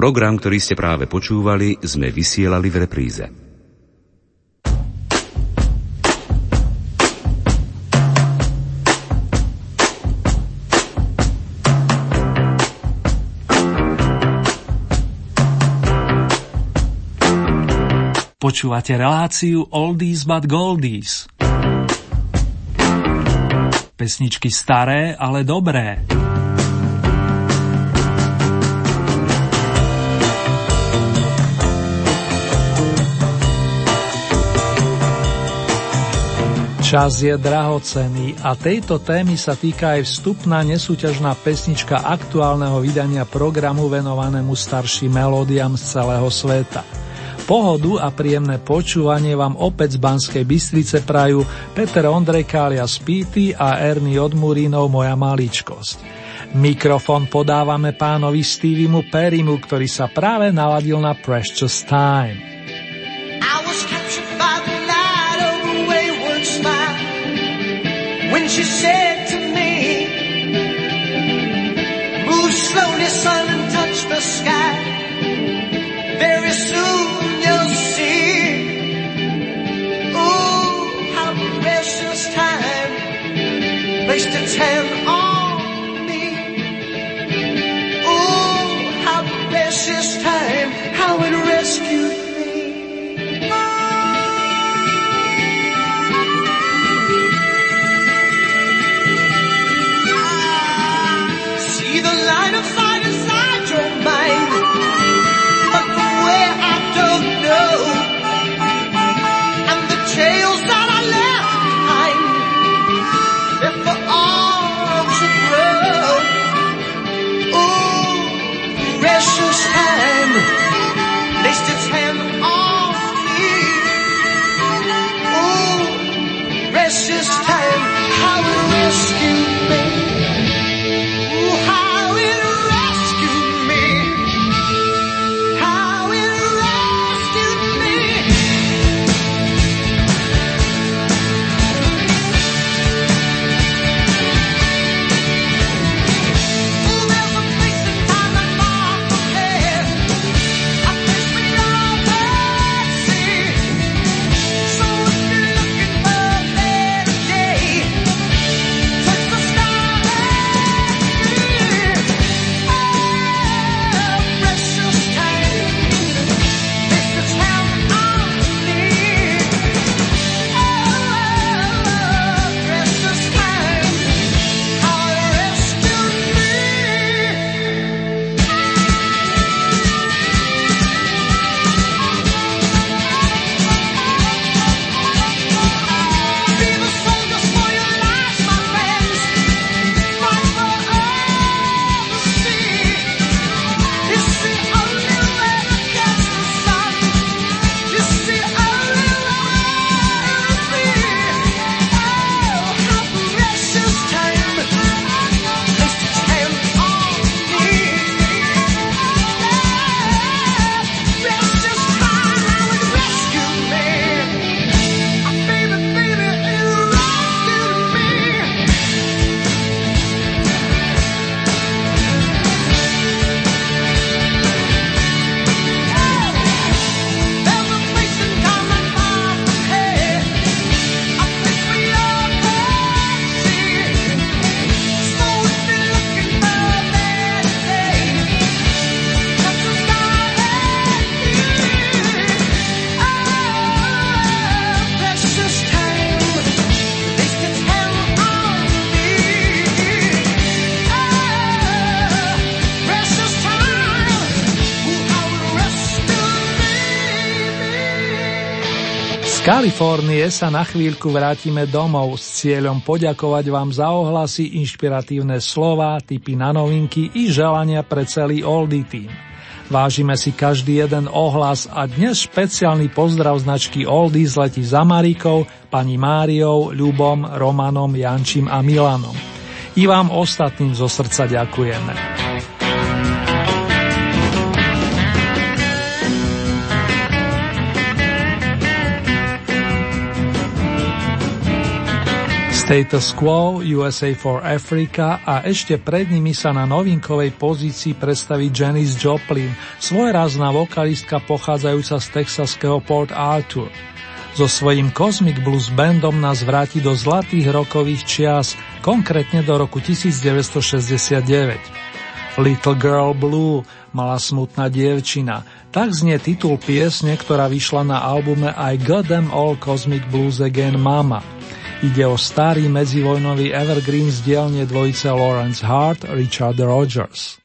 Program, ktorý ste práve počúvali, sme vysielali v repríze. Počúvate reláciu Oldies but Goldies. Pesničky staré, ale dobré. Čas je drahocený a tejto témy sa týka aj vstupná nesúťažná pesnička aktuálneho vydania programu venovanému starším melódiám z celého sveta. Pohodu a príjemné počúvanie vám opäť z Banskej Bystrice prajú Peter Ondrejka alias Pity a Ernie Odmurínov moja maličkosť. Mikrofón podávame pánovi Stevemu Perimu, ktorý sa práve naladil na Precious Time. She said Kalifornie sa na chvíľku vrátime domov s cieľom poďakovať vám za ohlasy, inšpiratívne slova, typy na novinky i želania pre celý Oldie Team. Vážime si každý jeden ohlas a dnes špeciálny pozdrav značky Oldies letí za Marikou, pani Máriou, Ľubom, Romanom, Jančím a Milanom. I vám ostatným zo srdca ďakujeme. Status Quo, USA for Africa a ešte pred nimi sa na novinkovej pozícii predstaví Janis Joplin, svojrázna vokalistka pochádzajúca z texaského Port Arthur. So svojím Cosmic Blues bandom nás vráti do zlatých rokových čias, konkrétne do roku 1969. Little Girl Blue, malá smutná dievčina. Tak znie titul piesne, ktorá vyšla na albume I Got Them All Cosmic Blues Again Mama. Ide o starý medzivojnový evergreen z dielne dvojice Lawrence Hart, Richard Rogers.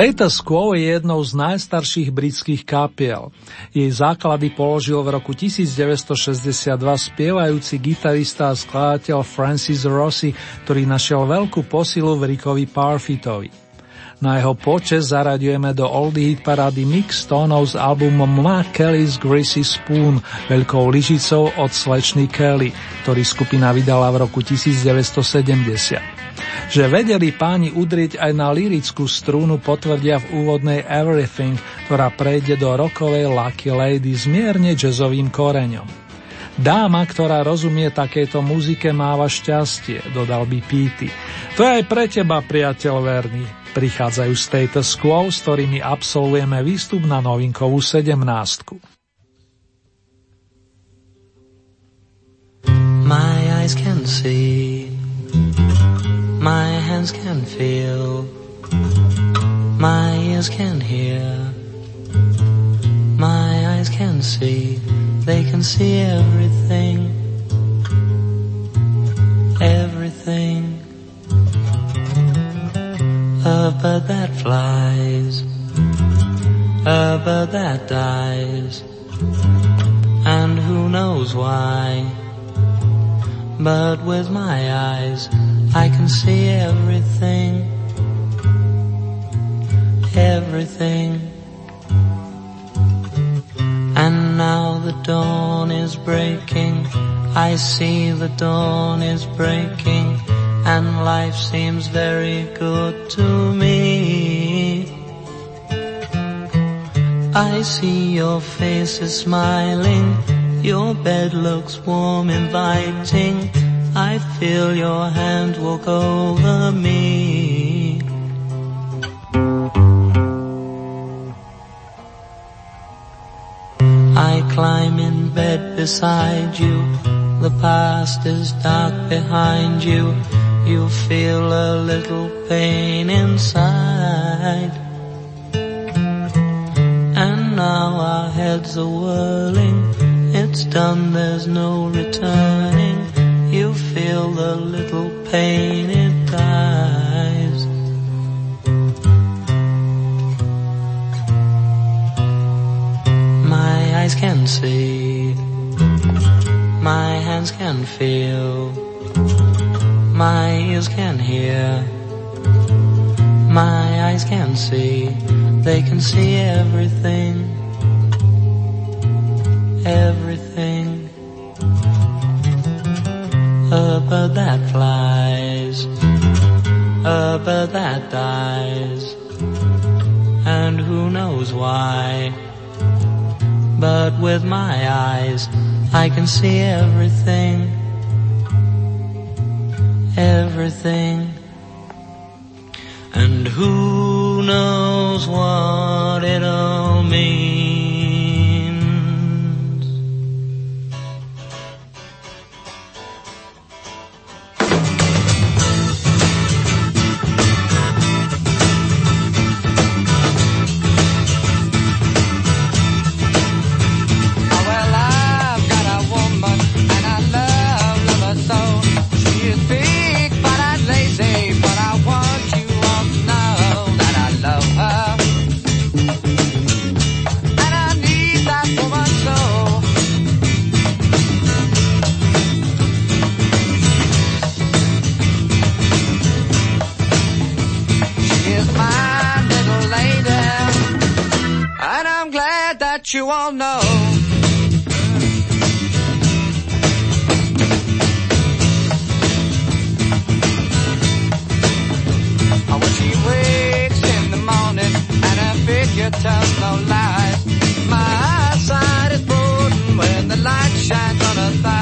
Status Quo je jednou z najstarších britských kapiel. Jej základy položil v roku 1962 spievajúci gitarista a skladateľ Francis Rossi, ktorý našiel veľkú posilu v Rickovi Parfitovi. Na jeho počes zaraďujeme do oldie hit parády Mix tónov s albumom Ma Kelly's Greasy Spoon, veľkou lyžicou od slečny Kelly, ktorý skupina vydala v roku 1970. Že vedeli páni udrieť aj na lirickú strúnu potvrdia v úvodnej Everything, ktorá prejde do rokovej Lucky Lady s mierne jazzovým koreňom. Dáma, ktorá rozumie takéto muzike, máva šťastie, dodal by Píty. To je aj pre teba, priateľ verný. Prichádzajú Status Quo, s ktorými absolvujeme výstup na novinkovú sedemnástku. My eyes can see, my hands can feel, my ears can hear, my eyes can see. They can see everything, everything. A bird that flies, a bird that dies, and who knows why. But with my eyes, I can see everything, everything. And now the dawn is breaking, I see the dawn is breaking, and life seems very good to me. I see your face is smiling, your bed looks warm, inviting, I feel your hand walk over me. I climb in bed beside you. The past is dark behind you. You feel a little pain inside. And now our heads are whirling. It's done, there's no returning. You feel the little pain, it dies. My eyes can see, my hands can feel, my ears can hear, my eyes can see, they can see everything, everything. A that flies, a bird that dies, and who knows why but with my eyes I can see everything, everything. And who knows what it all means. All know. She wakes in the morning and her figure tells no lies, my eyesight is broadened when the light shines on her thighs,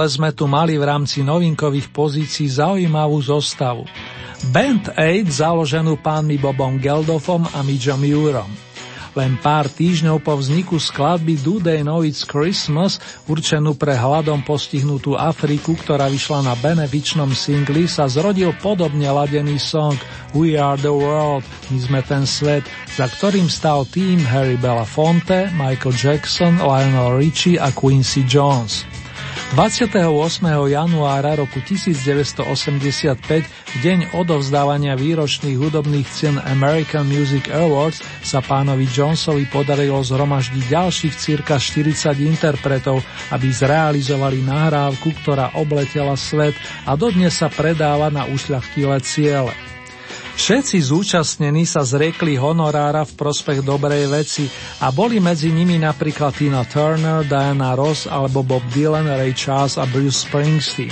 Minule sme tu mali v rámci novinkových pozícií zaujímavú zostavu. Band 8 založenú pánmi Bobom Geldofom a Midžom Jurom. Len pár týždňov po vzniku skladby Do They Know It's Christmas, určenú pre hladom postihnutú Afriku, ktorá vyšla na benefičnom singli, sa zrodil podobne ladený song We Are The World, My sme ten svet, za ktorým stal tým Harry Belafonte, Michael Jackson, Lionel Richie a Quincy Jones. 28. januára roku 1985, v deň odovzdávania výročných hudobných cien American Music Awards, sa pánovi Jonesovi podarilo zhromaždiť ďalších cirka 40 interpretov, aby zrealizovali nahrávku, ktorá obletela svet a dodnes sa predáva na ušľachtilé ciele. Všetci zúčastnení sa zriekli honorára v prospech dobrej veci a boli medzi nimi napríklad Tina Turner, Diana Ross alebo Bob Dylan, Ray Charles a Bruce Springsteen.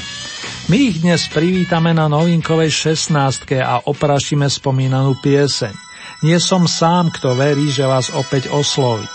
My ich dnes privítame na novinkovej 16. a oprašíme spomínanú pieseň. Nie som sám, kto verí, že vás opäť osloví.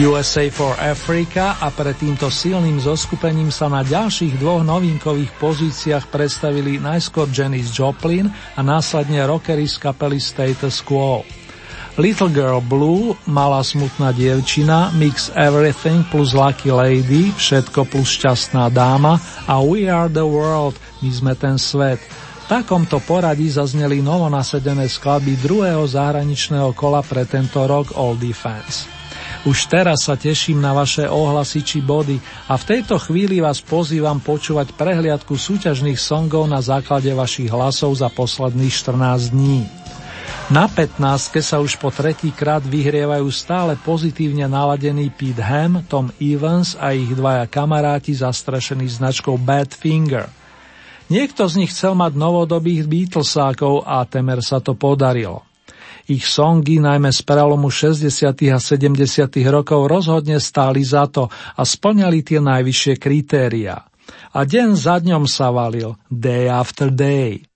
USA for Africa a pred týmto silným zoskupením sa na ďalších dvoch novinkových pozíciách predstavili najskôr Janis Joplin a následne rockery z kapely Status Quo. Little Girl Blue, Malá smutná dievčina, Mix Everything plus Lucky Lady, Všetko plus šťastná dáma a We Are the World, My sme ten svet. V takomto poradí zazneli novonasedené skladby druhého zahraničného kola pre tento rok All Defense. Už teraz sa teším na vaše ohlasy či body a v tejto chvíli vás pozývam počúvať prehliadku súťažných songov na základe vašich hlasov za posledných 14 dní. Na 15 sa už po tretí krát vyhrievajú stále pozitívne naladený Pete Ham, Tom Evans a ich dvaja kamaráti zastrašení značkou Bad Finger. Niekto z nich chcel mať novodobých Beatlesákov a temer sa to podarilo. Ich songy, najmä z prelomu 60. a 70. rokov, rozhodne stáli za to a splňali tie najvyššie kritériá. A deň za dňom sa valil, day after day.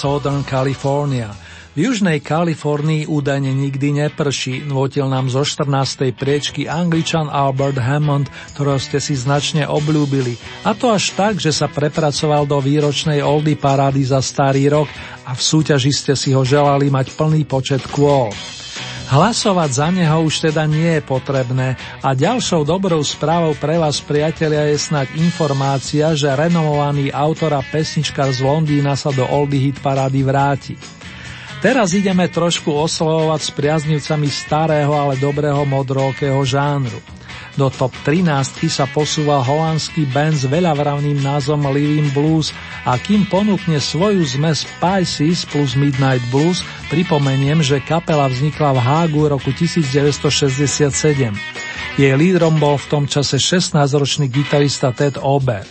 Southern California. V južnej Kalifornii údajne nikdy neprší, nvotil nám zo 14. priečky angličan Albert Hammond, ktorého ste si značne obľúbili. A to až tak, že sa prepracoval do výročnej Oldy parády za starý rok a v súťaži ste si ho želali mať plný počet kôl. Hlasovať za neho už teda nie je potrebné a ďalšou dobrou správou pre vás priatelia je snať informácia, že renomovaný autor a pesničkar z Londýna sa do Oldie Hit parády vráti. Teraz ideme trošku oslovovať s priaznivcami starého, ale dobrého modrookého žánru. Do top 13 sa posúva holandský band s veľavravným názvom Living Blues a kým ponúkne svoju zmes Pisces plus Midnight Blues, pripomeniem, že kapela vznikla v Hágu roku 1967. Jej lídrom bol v tom čase 16-ročný gitarista Ted Ober.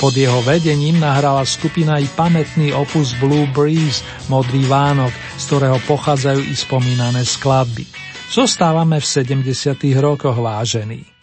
Pod jeho vedením nahrala skupina i pamätný opus Blue Breeze, Modrý Vánok, z ktorého pochádzajú i spomínané skladby. Zostávame v 70. rokoch vážení.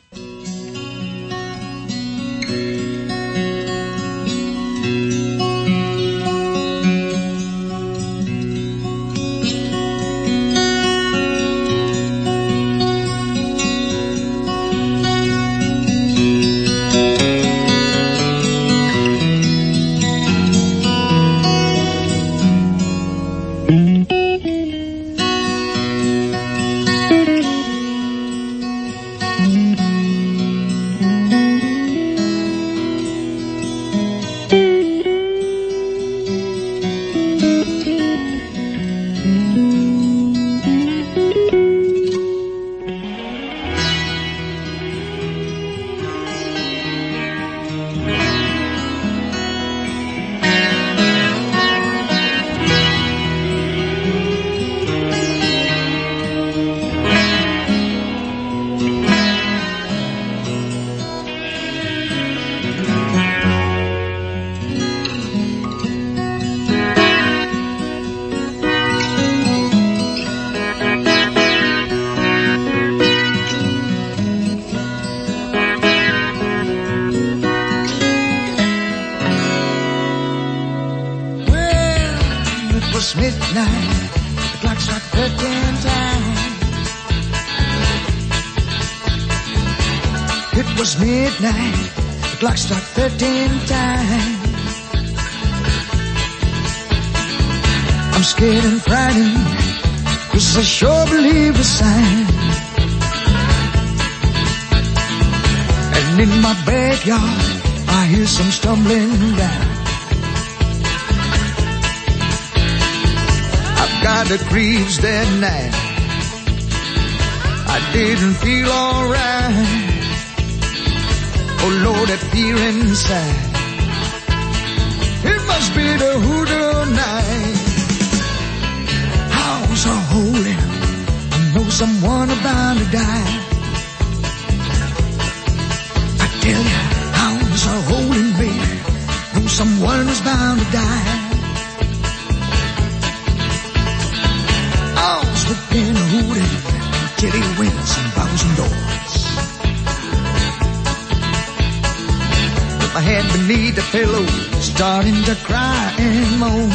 My head beneath the pillow, starting to cry and moan.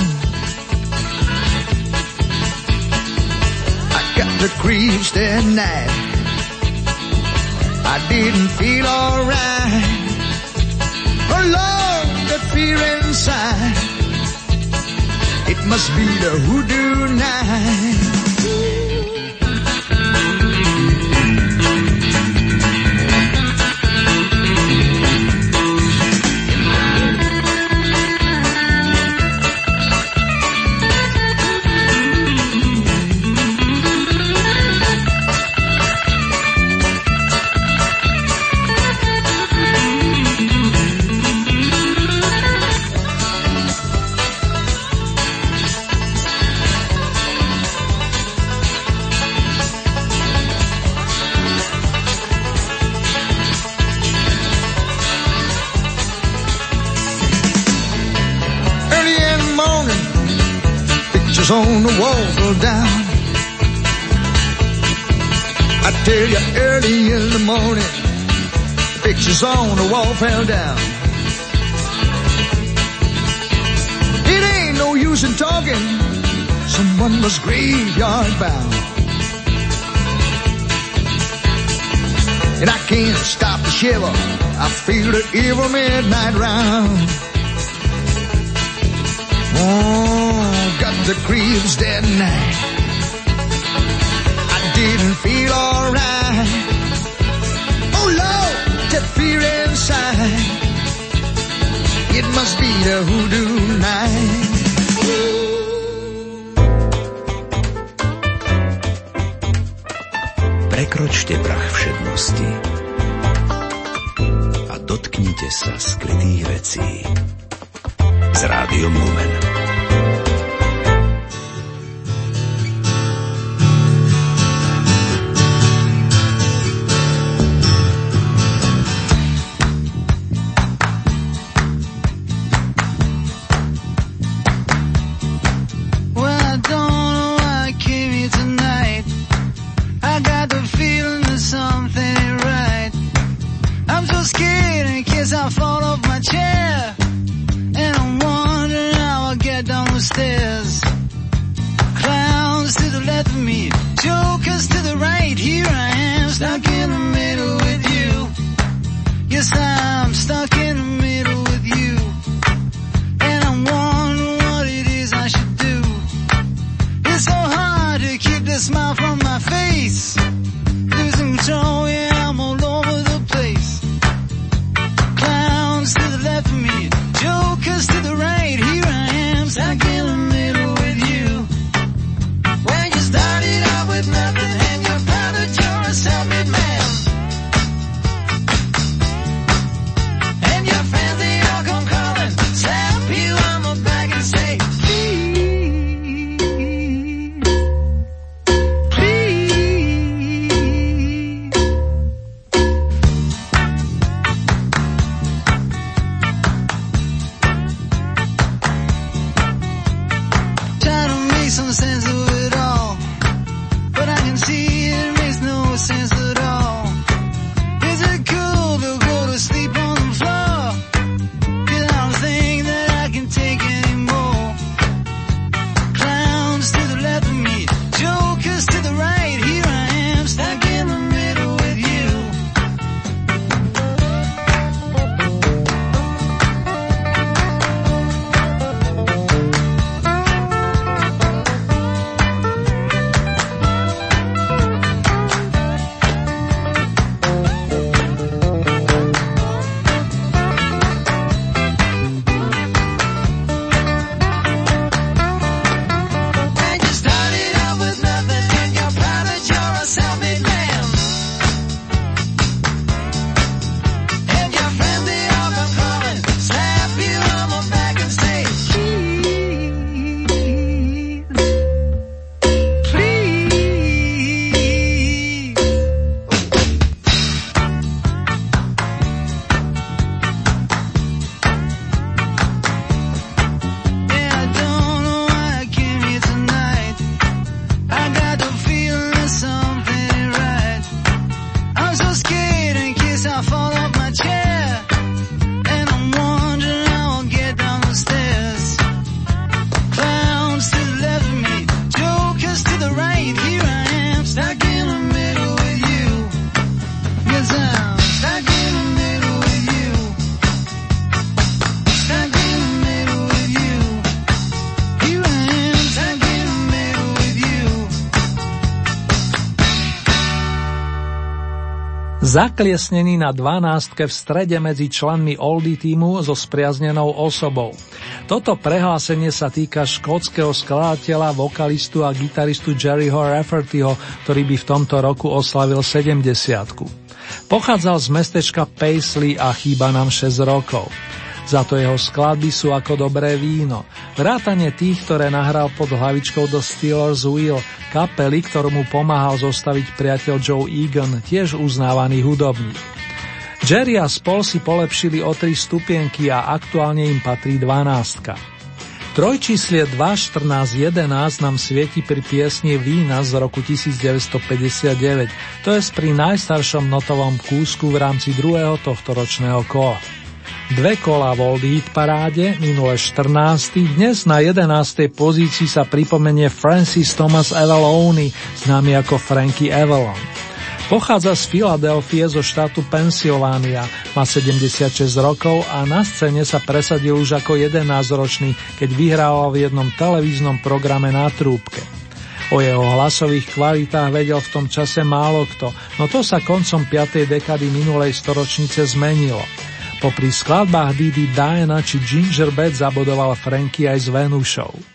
I got the creeps that night. I didn't feel alright. Alone, the fear inside. It must be the hoodoo night. On the wall fell down. I tell you early in the morning, the pictures on the wall fell down. It ain't no use in talking, someone was graveyard bound. And I can't stop the shiver, I feel it every midnight round. Oh, got the creeps that night. I didn't feel alright. Oh Lord, that fear inside. It must be the hoodoo night. Prekročte prach všednosti a dotknite sa skrytých vecí s rádiom Lumen. Zakliesnený na dvanástke v strede medzi členmi Oldy týmu so spriaznenou osobou. Toto prehlásenie sa týka škótskeho skladateľa, vokalistu a gitaristu Jerryho Raffertyho, ktorý by v tomto roku oslavil 70 Pochádzal z mestečka Paisley a chýba nám 6 rokov. Za to jeho skladby sú ako dobré víno. Vrátanie tých, ktoré nahral pod hlavičkou do Steelers Wheel, kapely, ktorú mu pomáhal zostaviť priateľ Joe Egan, tiež uznávaný hudobník. Jerry a Spol si polepšili o tri stupienky a aktuálne im patrí dvanáctka. Trojčíslie 2.14.11 nám svieti pri piesni Vína z roku 1959, to je pri najstaršom notovom kúsku v rámci druhého tohto ročného kola. Dve kola v Old paráde, minule 14. Dnes na 11. pozícii sa pripomenie Francis Thomas Avalone, známy ako Frankie Avalon. Pochádza z Filadelfie zo štátu Pensylvánia, má 76 rokov a na scéne sa presadil už ako 11-ročný, keď vyhrával v jednom televíznom programe na trúbke. O jeho hlasových kvalitách vedel v tom čase málo kto, no to sa koncom 5. dekady minulej storočnice zmenilo. Popri skladbách Didi Diana či Gingerbread zabodoval Franky aj s Venušou.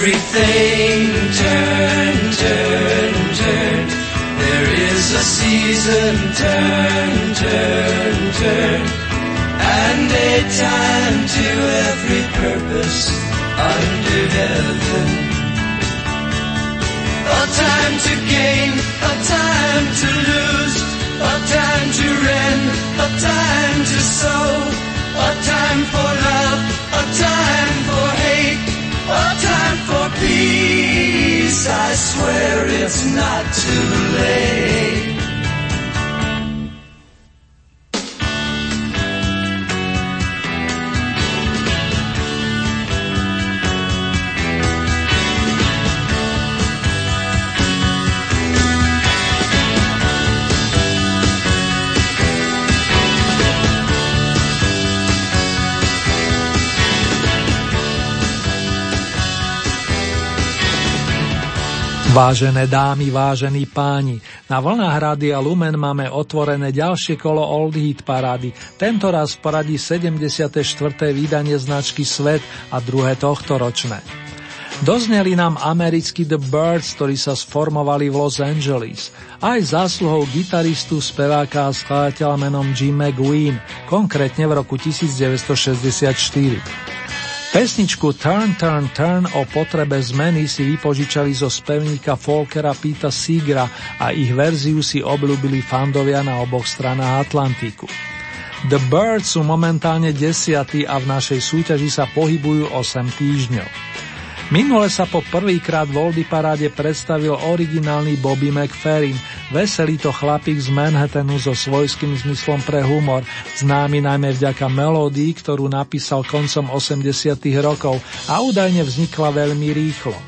Everything turn, turn, turn. There is a season, turn, turn, turn. And a time to every purpose under heaven. A time to gain, a time to lose, a time to rend, a time to sow, a time for love, I swear it's not too late. Vážené dámy, vážení páni, na vlnách Rádia Lumen máme otvorené ďalšie kolo Old Hit parády, tento raz v poradí 74. vydanie značky Svet a druhé tohto ročné. Dozneli nám americkí The Birds, ktorí sa sformovali v Los Angeles. Aj zásluhou gitaristu, speváka a skladateľa menom Jim McGueen, konkrétne v roku 1964. Pesničku Turn, Turn, Turn o potrebe zmeny si vypožičali zo spevníka Folkera Pita Sigra a ich verziu si obľúbili fandovia na oboch stranách Atlantiku. The Birds sú momentálne desiatí a v našej súťaži sa pohybujú 8 týždňov. Minule sa po prvýkrát v Oldy paráde predstavil originálny Bobby McFerrin, veselý to chlapík z Manhattanu so svojským zmyslom pre humor, známy najmä vďaka melódii, ktorú napísal koncom 80 rokov a údajne vznikla veľmi rýchlo.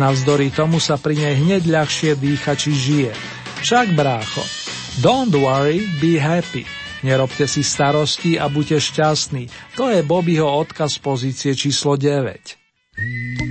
Navzdory tomu sa pri nej hneď ľahšie dýcha či žije. Však brácho, don't worry, be happy. Nerobte si starosti a buďte šťastní. To je Bobbyho odkaz pozície číslo 9. a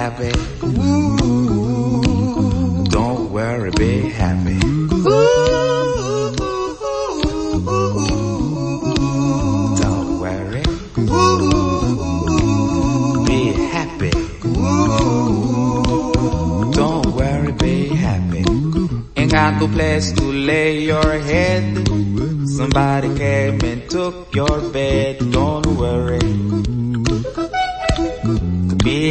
Happy. Don't worry, be happy. Don't worry. Be happy. Don't worry, be happy. Ain't got no place to lay your head. Somebody came and took your bed, don't worry.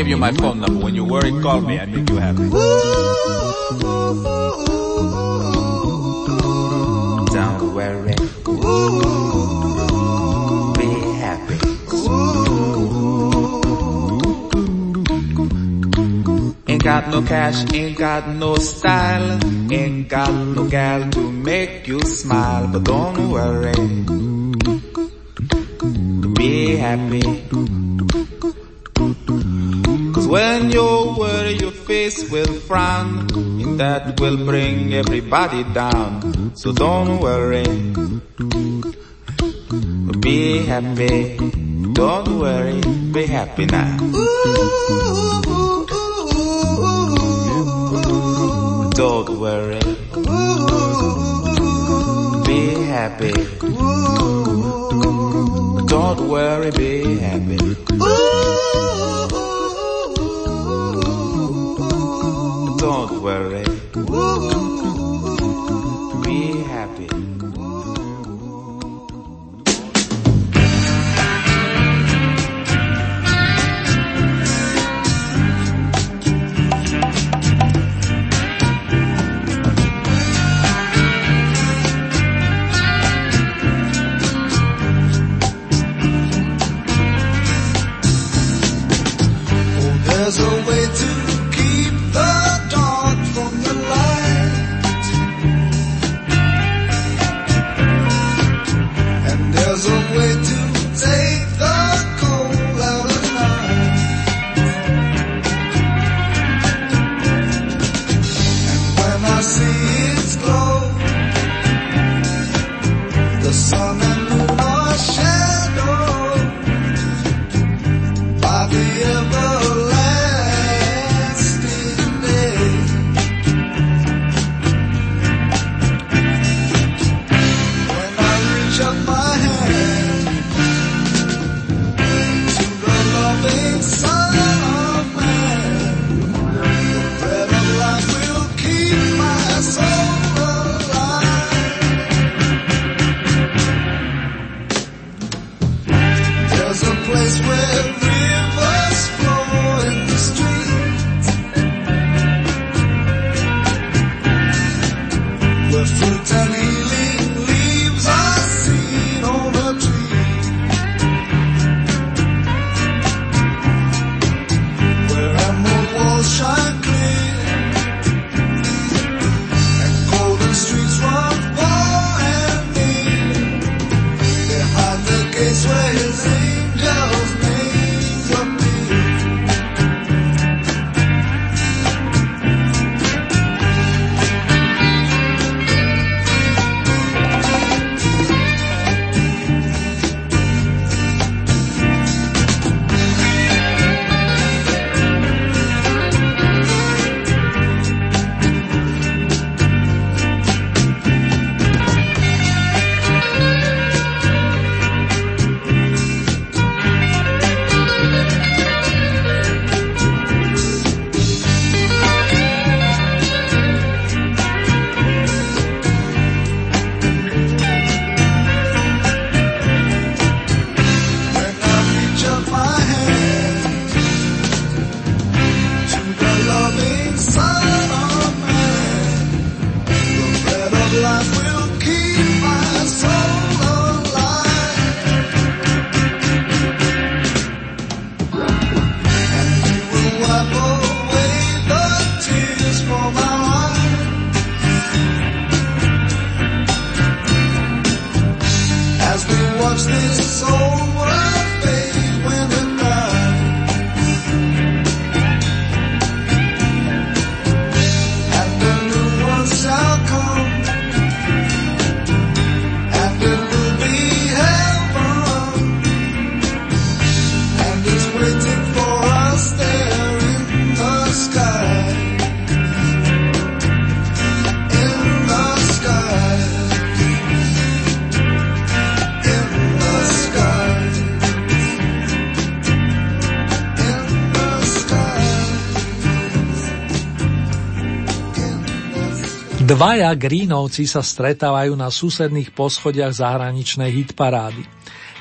Give you my phone number. When you worry, call me. I make you happy. Don't worry. Be happy. Ain't got no cash, ain't got no style, ain't got no gal to make you smile, but don't worry. will bring everybody down. So don't worry. Be happy. Don't worry. Be happy now. Don't worry. Be happy. Don't worry, be happy. Don't worry. Dvaja Greenovci sa stretávajú na susedných poschodiach zahraničnej hitparády.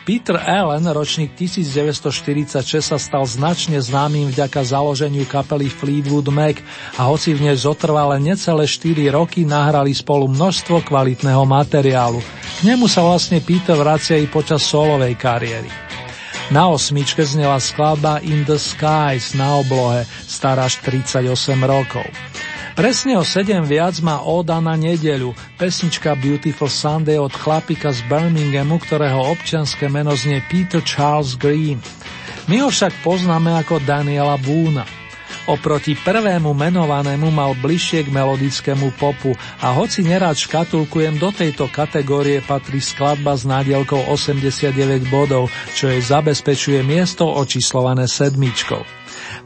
Peter Allen, ročník 1946, sa stal značne známym vďaka založeniu kapely Fleetwood Mac a hoci v nej zotrvale necelé 4 roky nahrali spolu množstvo kvalitného materiálu. K nemu sa vlastne Peter vracia i počas solovej kariéry. Na osmičke znela skladba In the Skies na oblohe, stará až 38 rokov. Presne o 7 viac má Oda na nedeľu, pesnička Beautiful Sunday od chlapika z Birminghamu, ktorého občianské meno znie Peter Charles Green. My ho však poznáme ako Daniela Boona. Oproti prvému menovanému mal bližšie k melodickému popu a hoci nerád škatulkujem, do tejto kategórie patrí skladba s nádielkou 89 bodov, čo jej zabezpečuje miesto očíslované sedmičkou.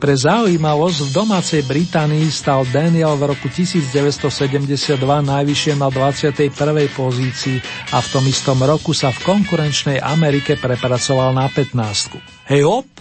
Pre zaujímavosť v domácej Británii stal Daniel v roku 1972 najvyššie na 21. pozícii a v tom istom roku sa v konkurenčnej Amerike prepracoval na 15. Hej op!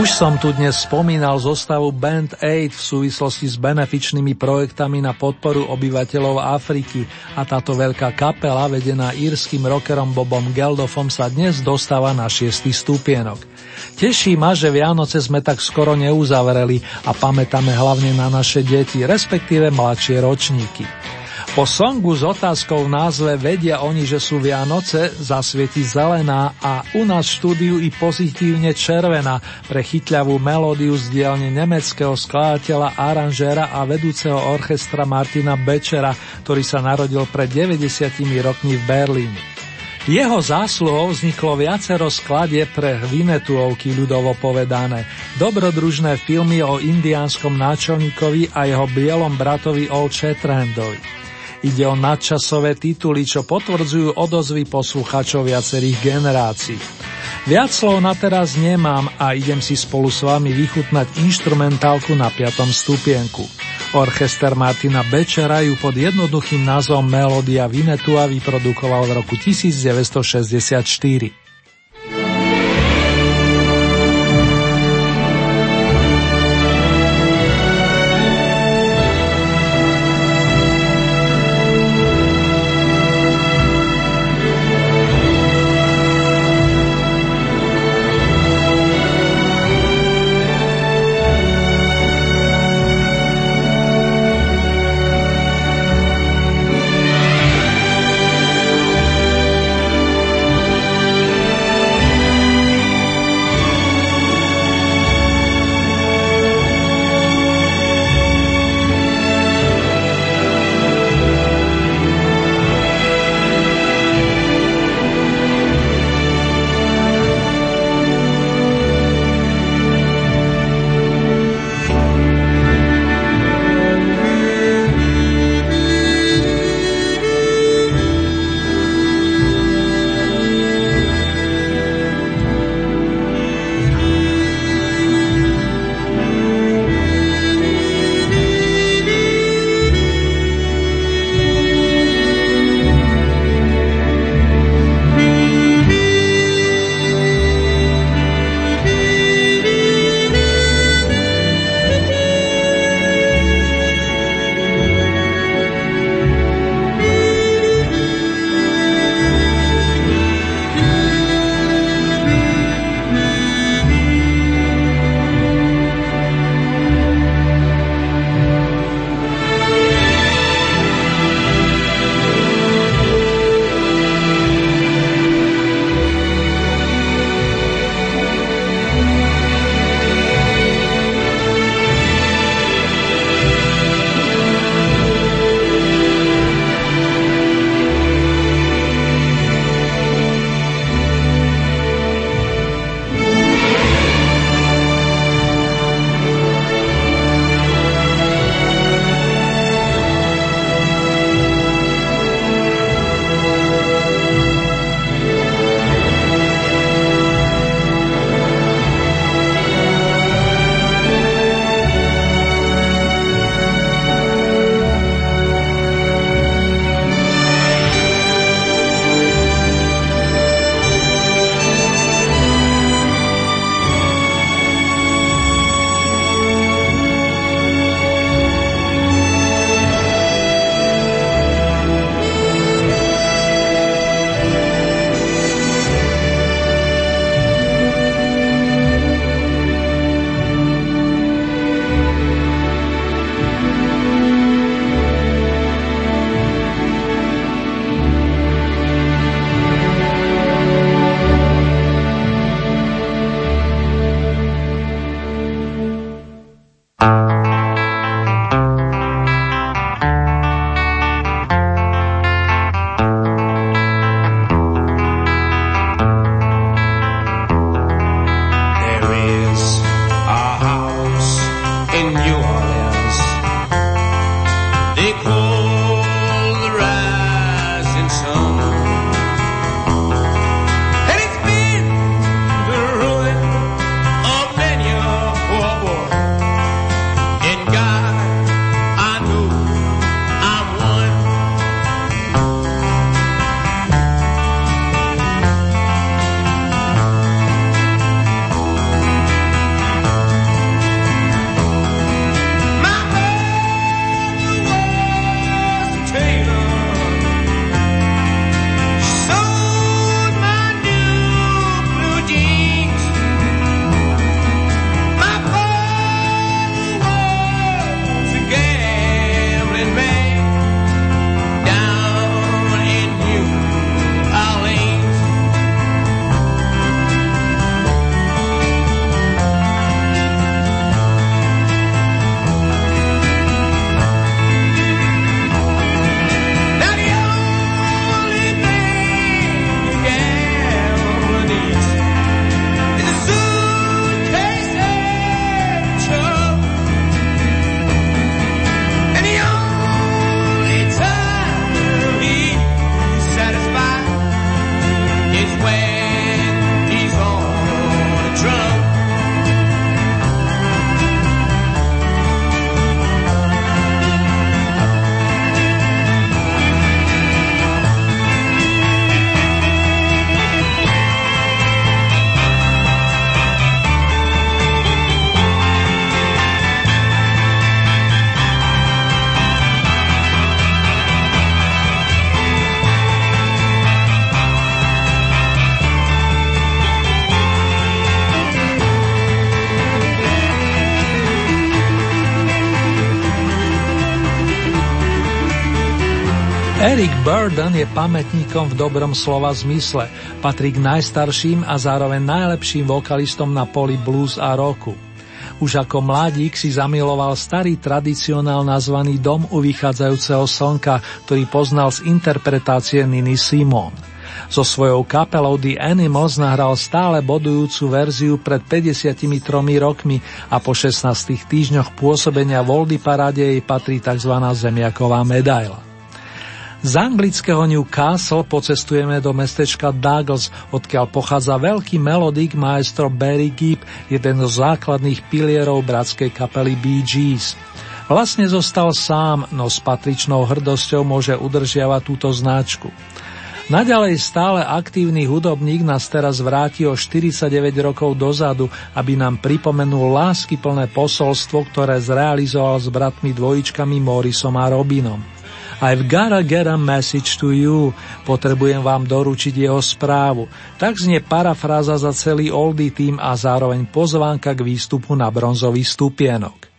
Už som tu dnes spomínal zostavu Band Aid v súvislosti s benefičnými projektami na podporu obyvateľov Afriky a táto veľká kapela vedená írským rockerom Bobom Geldofom sa dnes dostáva na šiestý stupienok. Teší ma, že Vianoce sme tak skoro neuzavreli a pamätáme hlavne na naše deti, respektíve mladšie ročníky. Po songu s otázkou v názve Vedia oni, že sú Vianoce, zasvieti zelená a u nás v štúdiu i pozitívne červená pre chytľavú melódiu z dielne nemeckého skladateľa, aranžéra a vedúceho orchestra Martina Bečera, ktorý sa narodil pred 90 rokmi v Berlíne. Jeho zásluhou vzniklo viacero skladie pre Vinetuovky ľudovo povedané, dobrodružné filmy o indiánskom náčelníkovi a jeho bielom bratovi Old Shatrandovi. Ide o nadčasové tituly, čo potvrdzujú odozvy posluchačov viacerých generácií. Viac slov na teraz nemám a idem si spolu s vami vychutnať instrumentálku na piatom stupienku. Orchester Martina Bečera ju pod jednoduchým názvom Melodia Vinetua vyprodukoval v roku 1964. Burden je pamätníkom v dobrom slova zmysle. Patrí k najstarším a zároveň najlepším vokalistom na poli blues a rocku. Už ako mladík si zamiloval starý tradicionál nazvaný Dom u vychádzajúceho slnka, ktorý poznal z interpretácie Niny Simon. So svojou kapelou The Animals nahral stále bodujúcu verziu pred 53 rokmi a po 16 týždňoch pôsobenia v Oldy jej patrí tzv. zemiaková medaila. Z anglického Newcastle pocestujeme do mestečka Douglas, odkiaľ pochádza veľký melodík maestro Barry Gibb, jeden z základných pilierov bratskej kapely Bee Gees. Vlastne zostal sám, no s patričnou hrdosťou môže udržiavať túto značku. Naďalej stále aktívny hudobník nás teraz vráti o 49 rokov dozadu, aby nám pripomenul láskyplné posolstvo, ktoré zrealizoval s bratmi dvojičkami Morrisom a Robinom. I've gotta get a message to you. Potrebujem vám doručiť jeho správu. Tak znie parafráza za celý Oldie tým a zároveň pozvánka k výstupu na bronzový stupienok.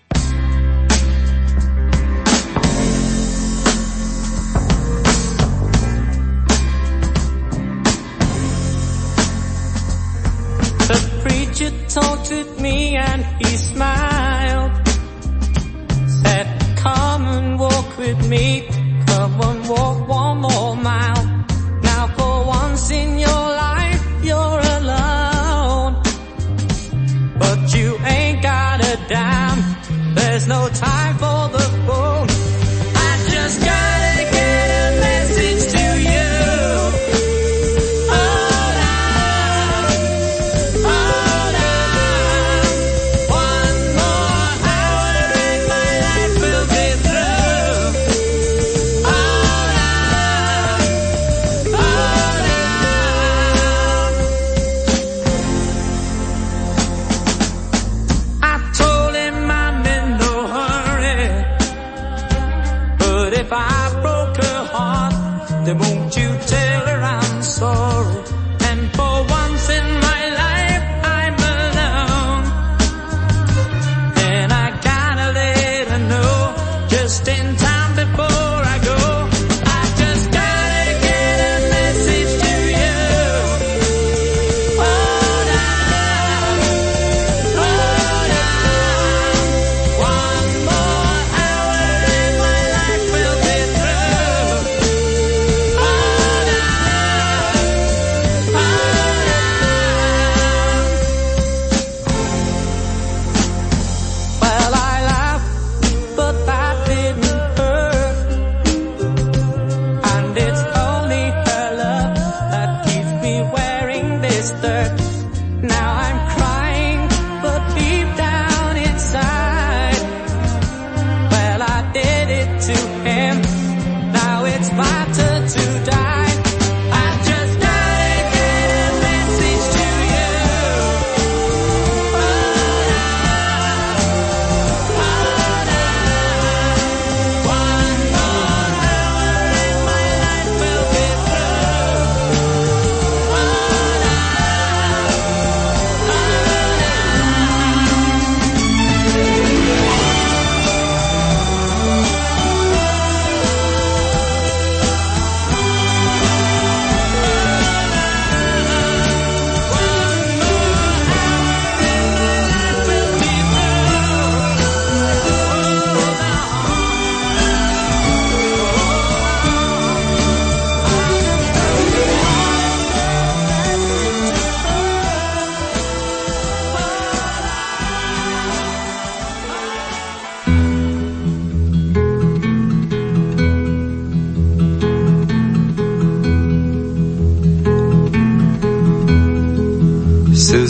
No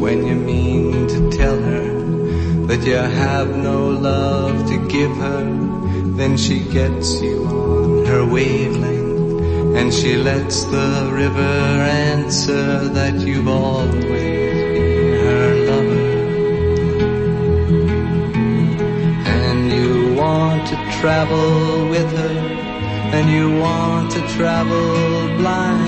when you mean to tell her that you have no love to give her, then she gets you on her wavelength And she lets the river answer that you've always been her lover. And you want to travel with her, and you want to travel blind,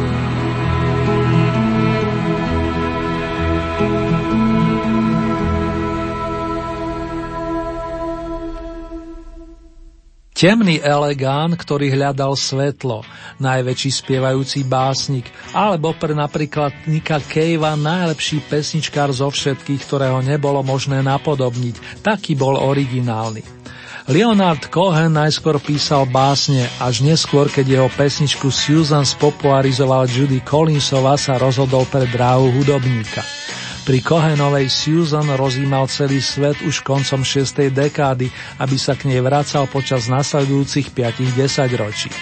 Temný elegán, ktorý hľadal svetlo, najväčší spievajúci básnik, alebo pre napríklad Nika Kejva najlepší pesničkár zo všetkých, ktorého nebolo možné napodobniť. Taký bol originálny. Leonard Cohen najskôr písal básne, až neskôr, keď jeho pesničku Susan spopularizoval Judy Collinsova, sa rozhodol pre dráhu hudobníka. Pri Kohenovej Susan rozímal celý svet už koncom 6. dekády, aby sa k nej vracal počas nasledujúcich 5-10 ročí.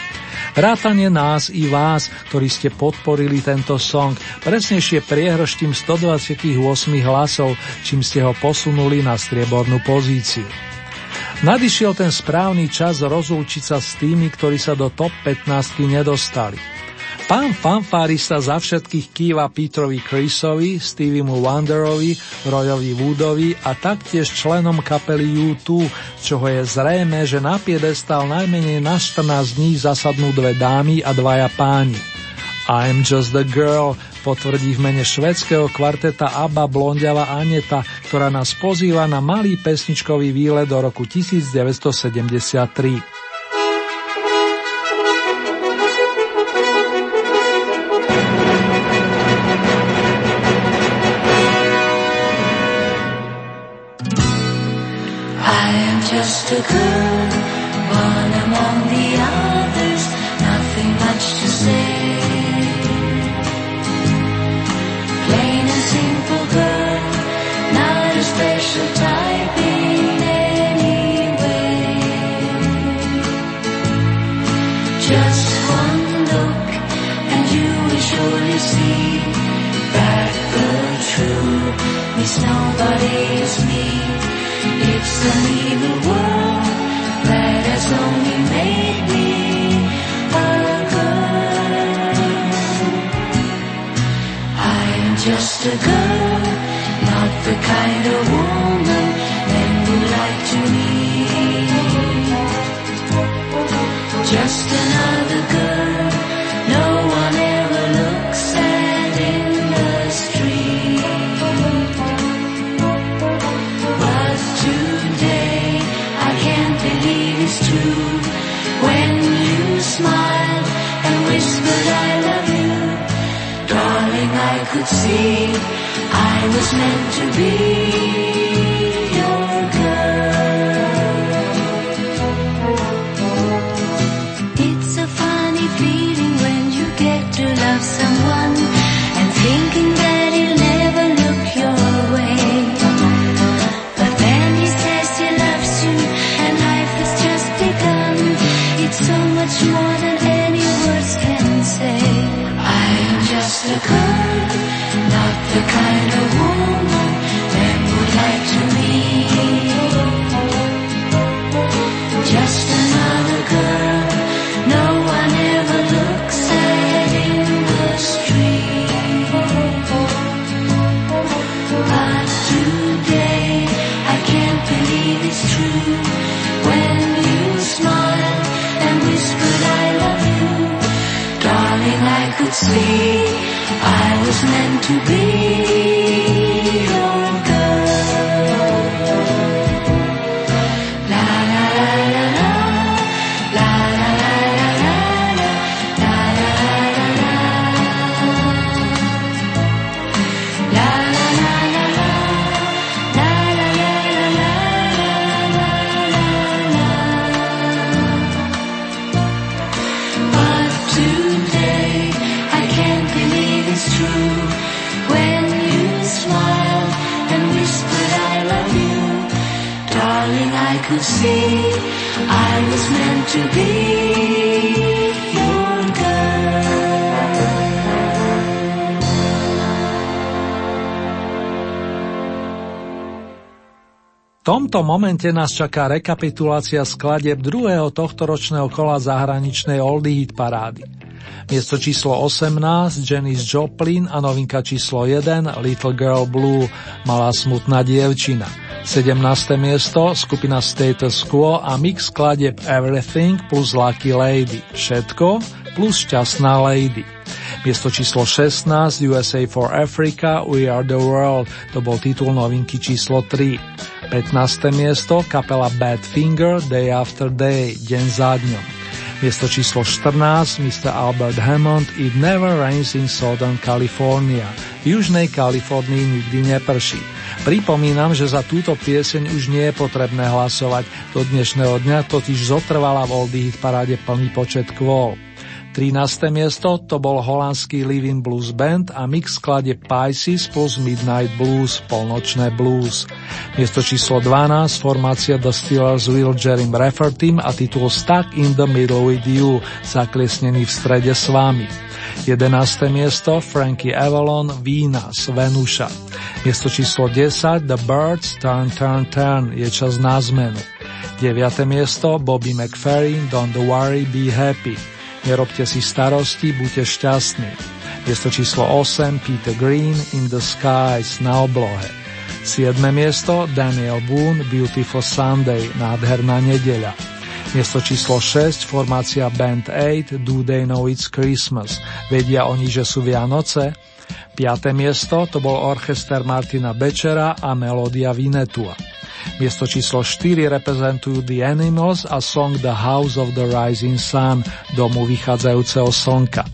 Vrátanie nás i vás, ktorí ste podporili tento song, presnejšie priehrštím 128 hlasov, čím ste ho posunuli na striebornú pozíciu. Nadišiel ten správny čas rozlúčiť sa s tými, ktorí sa do top 15 nedostali. Pán fanfárista za všetkých kýva Petrovi Chrisovi, Stevie Wonderovi, Royovi Woodovi a taktiež členom kapely U2, čoho je zrejme, že na piedestal najmenej na 14 dní zasadnú dve dámy a dvaja páni. I'm just the girl, potvrdí v mene švedského kvarteta ABBA blondiava Aneta, ktorá nás pozýva na malý pesničkový výlet do roku 1973. A girl, one among the others, nothing much to say. Plain and simple girl, not a special type in any way. Just one look and you will surely see that the true Miss Nobody is me. It's an evil momente nás čaká rekapitulácia skladeb druhého tohtoročného kola zahraničnej Oldie Hit parády. Miesto číslo 18 Janis Joplin a novinka číslo 1 Little Girl Blue Malá smutná dievčina. 17. miesto skupina Status Quo a mix skladeb Everything plus Lucky Lady. Všetko plus Šťastná Lady. Miesto číslo 16 USA for Africa We Are the World to bol titul novinky číslo 3. 15. miesto kapela Bad Finger Day After Day Deň za dňom. Miesto číslo 14 Mr. Albert Hammond It Never Rains in Southern California. V južnej Kalifornii nikdy neprší. Pripomínam, že za túto pieseň už nie je potrebné hlasovať. Do dnešného dňa totiž zotrvala v Oldie Hit paráde plný počet kvôl. 13. miesto to bol holandský Living Blues Band a mix skladie Pisces plus Midnight Blues, polnočné blues. Miesto číslo 12 formácia The Steelers Will Jerry Rafferty a titul Stuck in the Middle with You, zakliesnený v strede s vami. 11. miesto Frankie Avalon Venus, Venuša. Miesto číslo 10 The Birds Turn Turn Turn, je čas na zmenu. 9. miesto Bobby McFerrin Don't Worry Be Happy. Nerobte si starosti, buďte šťastní. Miesto číslo 8 Peter Green In the Skies na oblohe. 7. miesto Daniel Boone Beautiful Sunday Nádherná nedeľa. Miesto číslo 6 formácia Band 8 Do They Know It's Christmas Vedia oni, že sú Vianoce? 5. miesto to bol orchester Martina Bečera a melódia Vinetua. Miesto číslo 4 reprezentujú The Animals a song The House of the Rising Sun, domu vychádzajúceho slnka.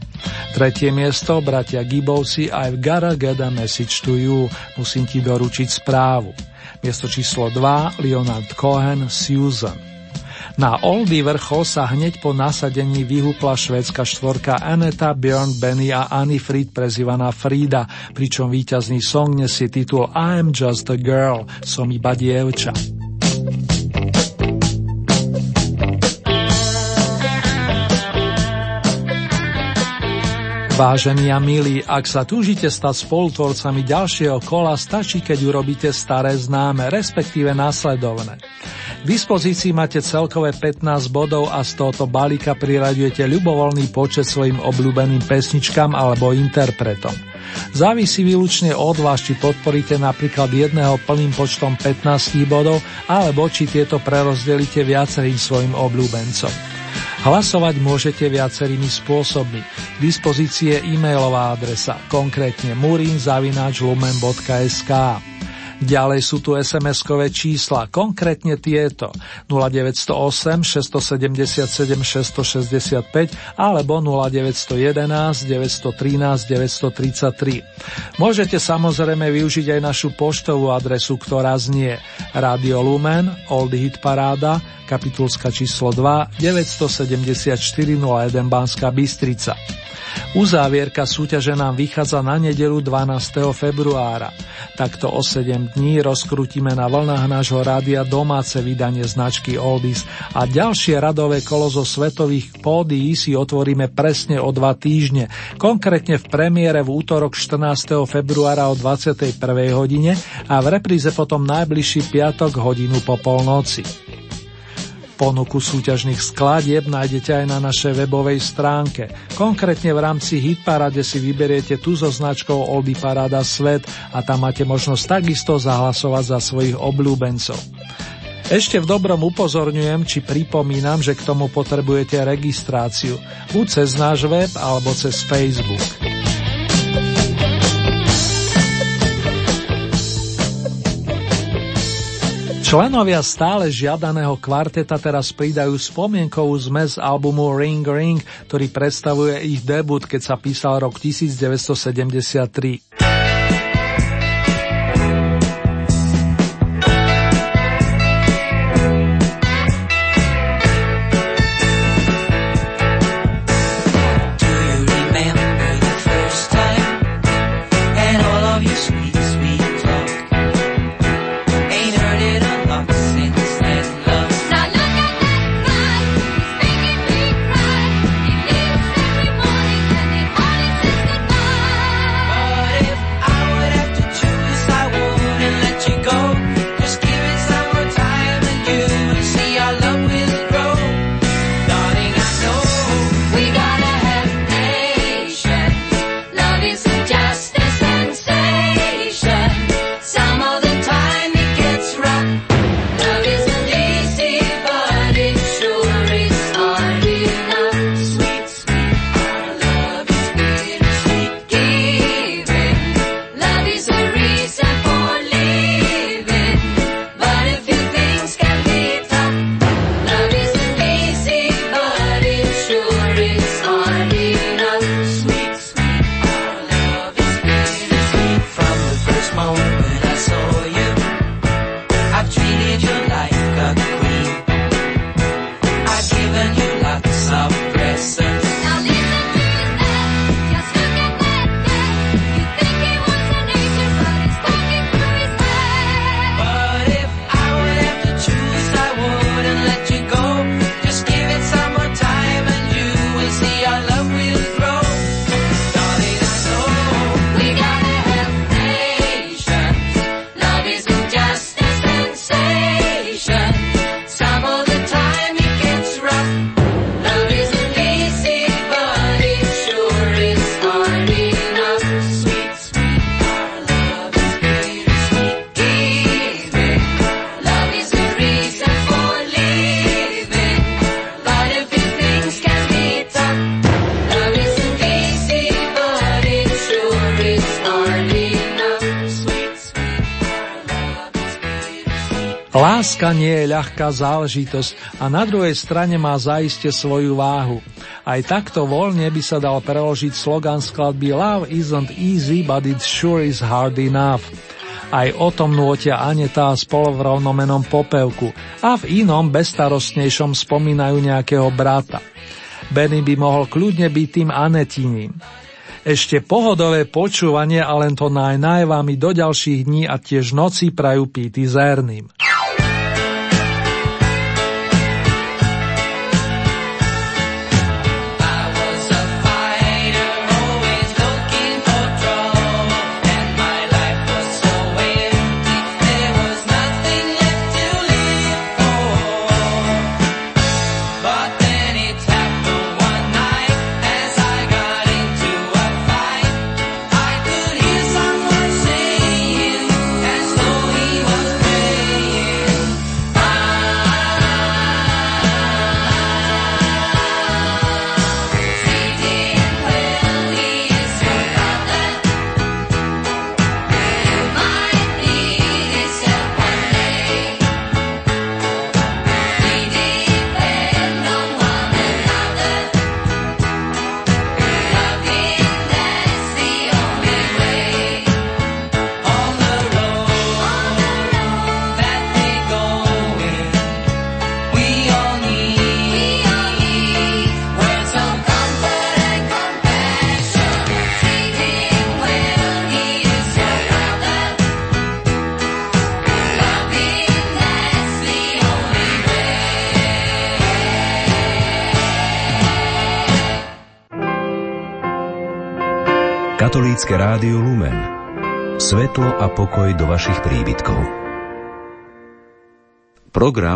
Tretie miesto, bratia Gibovci, I've gotta get a message to you, musím ti doručiť správu. Miesto číslo 2, Leonard Cohen, Susan. Na Oldie vrchol sa hneď po nasadení vyhúpla švédska štvorka Aneta, Björn, Benny a Annie Fried prezývaná Frida, pričom víťazný song nesie titul I'm just a girl, som iba dievča. Vážení a milí, ak sa túžite stať spolutvorcami ďalšieho kola, stačí, keď urobíte staré známe, respektíve následovné. Dispozícii máte celkové 15 bodov a z tohoto balíka priraďujete ľubovoľný počet svojim obľúbeným pesničkám alebo interpretom. Závisí výlučne od vás, či podporíte napríklad jedného plným počtom 15 bodov, alebo či tieto prerozdelíte viacerým svojim obľúbencom. Hlasovať môžete viacerými spôsobmi. K dispozícii je e-mailová adresa, konkrétne murinzavinačlumen.sk. Ďalej sú tu SMS-kové čísla, konkrétne tieto 0908 677 665 alebo 0911 913 933. Môžete samozrejme využiť aj našu poštovú adresu, ktorá znie Radio Lumen, Old Hit Paráda, kapitulska číslo 2, 974 01 Banská Bystrica. Uzávierka súťaže nám vychádza na nedelu 12. februára. Takto o 7 dní rozkrutíme na vlnách nášho rádia domáce vydanie značky Oldies a ďalšie radové kolo zo svetových pódií si otvoríme presne o dva týždne, konkrétne v premiére v útorok 14. februára o 21. hodine a v repríze potom najbližší piatok hodinu po polnoci. Ponuku súťažných skladieb nájdete aj na našej webovej stránke. Konkrétne v rámci Hitparade si vyberiete tú so značkou Oldy Parada Svet a tam máte možnosť takisto zahlasovať za svojich obľúbencov. Ešte v dobrom upozorňujem, či pripomínam, že k tomu potrebujete registráciu, buď cez náš web alebo cez Facebook. Členovia stále žiadaného kvarteta teraz pridajú spomienkovú zmes albumu Ring Ring, ktorý predstavuje ich debut, keď sa písal rok 1973. Láska nie je ľahká záležitosť a na druhej strane má zaiste svoju váhu. Aj takto voľne by sa dal preložiť slogan skladby Love isn't easy, but it sure is hard enough. Aj o tom nôtia Aneta a v rovnomenom popevku a v inom bezstarostnejšom spomínajú nejakého brata. Benny by mohol kľudne byť tým Anetiním. Ešte pohodové počúvanie a len to naj vám do ďalších dní a tiež noci prajú píty zerným. Rádio Lumen. Svetlo a pokoj do vašich príbytkov. Program